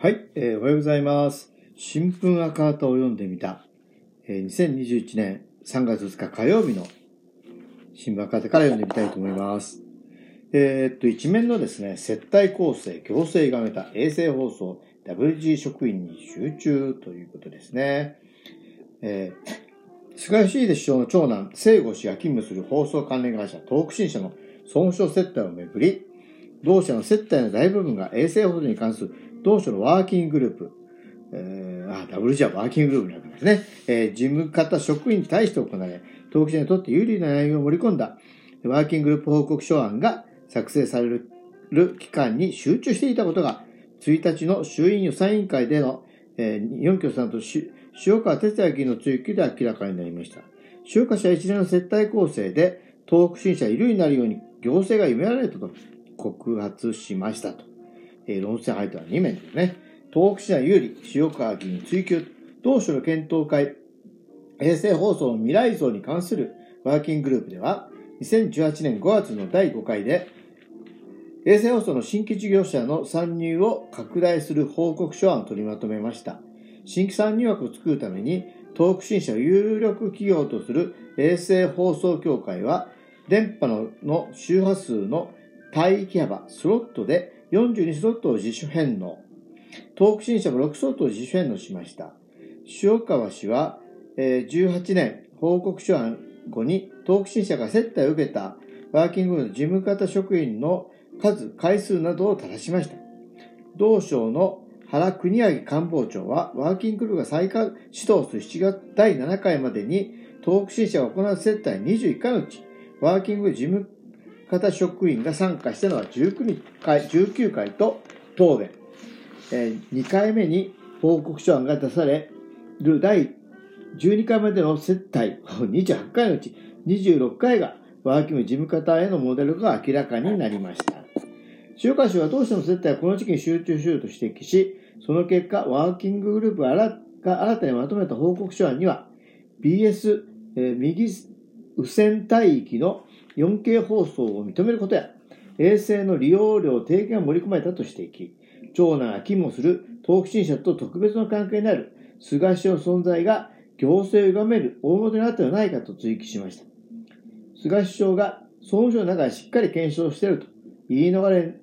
はい、えーおはようございます。新聞赤旗を読んでみた、えー2021年3月2日火曜日の新聞赤旗から読んでみたいと思います。えーっと、一面のですね、接待構成、行政がめた衛星放送、WG 職員に集中ということですね。えー菅義偉首相の長男、聖吾氏が勤務する放送関連会社、東北新社の総務省接待をめぐり、同社の接待の大部分が衛星放送に関する同社のワーキンググループ、えー、あ、WG はワーキンググループになるんですね。えー、事務方職員に対して行われ、登記者にとって有利な内容を盛り込んだ、ワーキンググループ報告書案が作成される期間に集中していたことが、1日の衆院予算委員会での、えー、四京さんとし塩川哲也議員の追及で明らかになりました。塩川氏は一連の接待構成で、東北新社有利になるように行政が夢られたと告発しましたと。えー論戦相手は2名ですね。東北市内有利、塩川議員追及、当初の検討会、衛星放送の未来像に関するワーキンググループでは、2018年5月の第5回で、衛星放送の新規事業者の参入を拡大する報告書案を取りまとめました。新規参入枠を作るために、東北新社を有力企業とする衛星放送協会は、電波の周波数の帯域幅、スロットで42スロットを自主返納。東北新社も6スロットを自主返納しました。塩川氏は、え18年報告書案後に東北新社が接待を受けたワーキング部の事務方職員の数、回数などを正しました。同省の原国明官房長は、ワーキンググルーが再開指導する7月第7回までに、東北新社が行う接待21回のうち、ワーキング事務方職員が参加したのは19回 ,19 回と答弁。えー2回目に報告書案が出される第12回までの接待 28回のうち26回がワーキング事務方へのモデルが明らかになりました。塩川氏は当初の接待はこの時期に集中しようと指摘し、その結果、ワーキンググループが新が新たにまとめた報告書案には、BS、えー右右線帯域の 4K 放送を認めることや、衛星の利用料低減が盛り込まれたと指摘。長男が勤務する東北新社と特別の関係になる菅氏の存在が行政を歪める大元になったのではないかと追及しました。菅首相が総務省の中でしっかり検証していると言い逃れ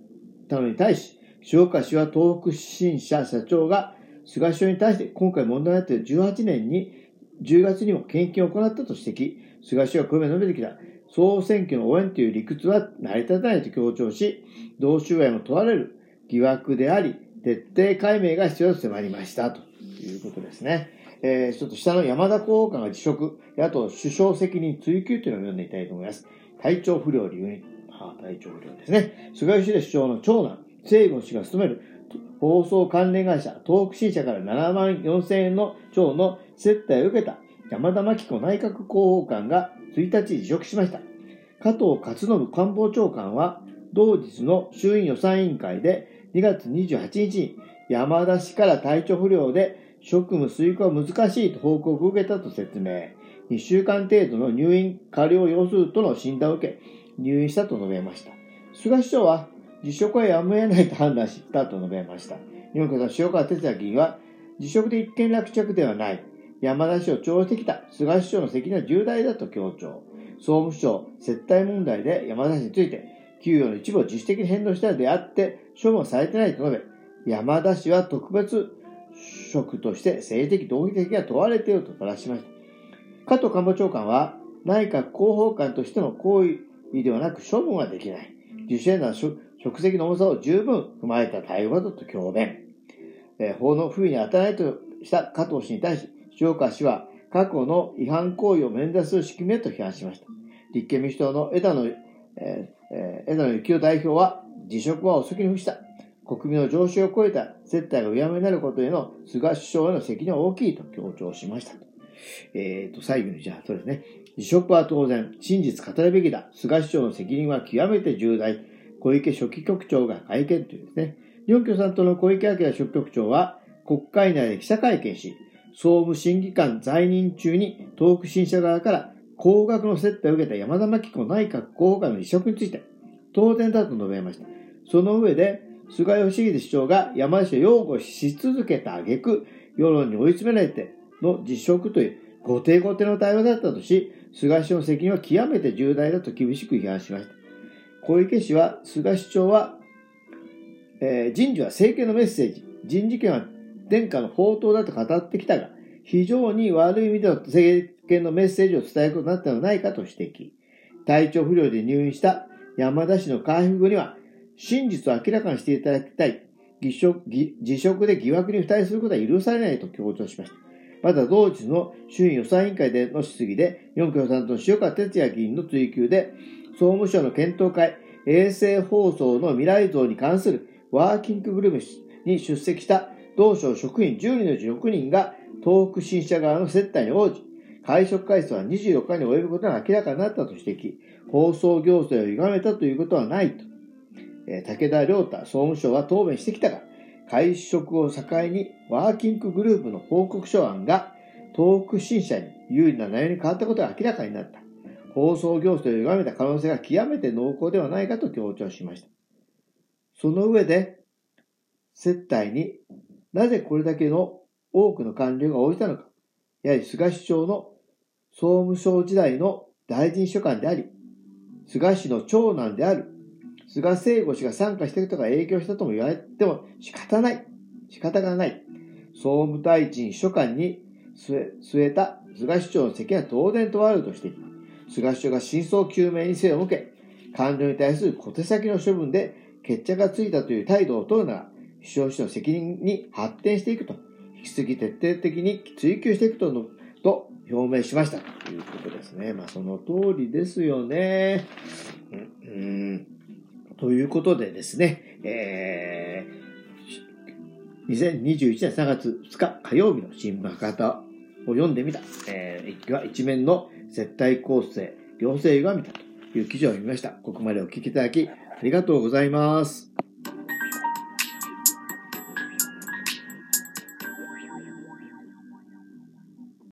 たのに対し、塩川氏は東北新社社長が菅首相に対して今回問題になっている18年に10月にも献金を行ったと指摘、菅首相はこれまで述べてきた総選挙の応援という理屈は成り立たないと強調し、同州外も問われる疑惑であり、徹底解明が必要と迫りましたということですね。えー、ちょっと下の山田候補官が辞職、あと首相責任追及というのを読んでいきたいと思います。体調不良を理由に、あ体調不良ですね。菅義偉首相の長男、聖吾氏が務める放送関連会社、東北新社から7万4千円の超の接待を受けた山田真紀子内閣広報官が1日辞職しました。加藤勝信官房長官は、同日の衆院予算委員会で2月28日に山田氏から体調不良で職務遂行は難しいと報告を受けたと説明。2週間程度の入院過料要するとの診断を受け、入院したと述べました。菅首相は辞職はやむを得ないと判断したと述べました。日本共産塩川哲也議員は、辞職で一件落着ではない。山田氏を徴してきた菅首相の責任は重大だと強調。総務省接待問題で山田氏について、給与の一部を自主的に返納したのであって、処分されてないと述べ、山田氏は特別職として政治的道義的が問われていると正しました。加藤官房長官は、内閣広報官としての行為ではなく処分はできない。自主返納は職職責の重さを十分踏まえた対応だと強弁。えー法の不備に当たらないとした加藤氏に対し、塩川氏は過去の違反行為を免罪する仕組みへと批判しました。立憲民主党の枝野,、えー枝野幸男代表は、辞職は遅きに付した。国民の常識を超えた接待がうやむになることへの菅首相への責任は大きいと強調しました。えー、と、最後にじゃあ、そうですね。辞職は当然、真実語るべきだ。菅首相の責任は極めて重大。小池書記局長が会見というですね。日本共産党の小池晃書記局長は、国会内で記者会見し、総務審議官在任中に東北新社側から高額の接待を受けた山田真紀子内閣候補官の辞職について、当然だと述べました。その上で、菅義偉市長が山田氏を擁護し続けた挙句、世論に追い詰められての辞職という後手後手の対応だったとし、菅氏の責任は極めて重大だと厳しく批判しました。小池氏は、菅市長は、えー、人事は政権のメッセージ、人事権は殿下の宝刀だと語ってきたが、非常に悪い意味での政権のメッセージを伝えることになったのではないかと指摘。体調不良で入院した山田氏の回復後には、真実を明らかにしていただきたい。辞職で疑惑に付帯することは許されないと強調しました。また同日の衆院予算委員会での質疑で、日本共産党の塩川哲也議員の追及で、総務省の検討会、衛星放送の未来像に関するワーキンググループに出席した同省職員10人のうち6人が東北新社側の接待に応じ、会食回数は24日に及ぶことが明らかになったと指摘、放送行政を歪めたということはないと。えー、武田良太総務省は答弁してきたが、会食を境にワーキンググループの報告書案が東北新社に有利な内容に変わったことが明らかになった。放送行政を歪めた可能性が極めて濃厚ではないかと強調しました。その上で、接待になぜこれだけの多くの官僚が応じたのか。やはり菅首相の総務省時代の大臣秘書官であり、菅氏の長男である菅聖吾氏が参加したことが影響したとも言われても仕方ない。仕方がない。総務大臣秘書官に据えた菅市長の責任は当然問われるとして菅首相が真相究明に精を向け、官僚に対する小手先の処分で決着がついたという態度を取るなら、首相氏の責任に発展していくと、引き続き徹底的に追及していくと、と表明しましたということですね。まあその通りですよね。うんということでですね、えー、2021年3月2日火曜日の新聞博多を読んでみた、えー、一は一面の絶対構成、行政歪みたという記事を読みました。ここまでお聞きいただきありがとうございます。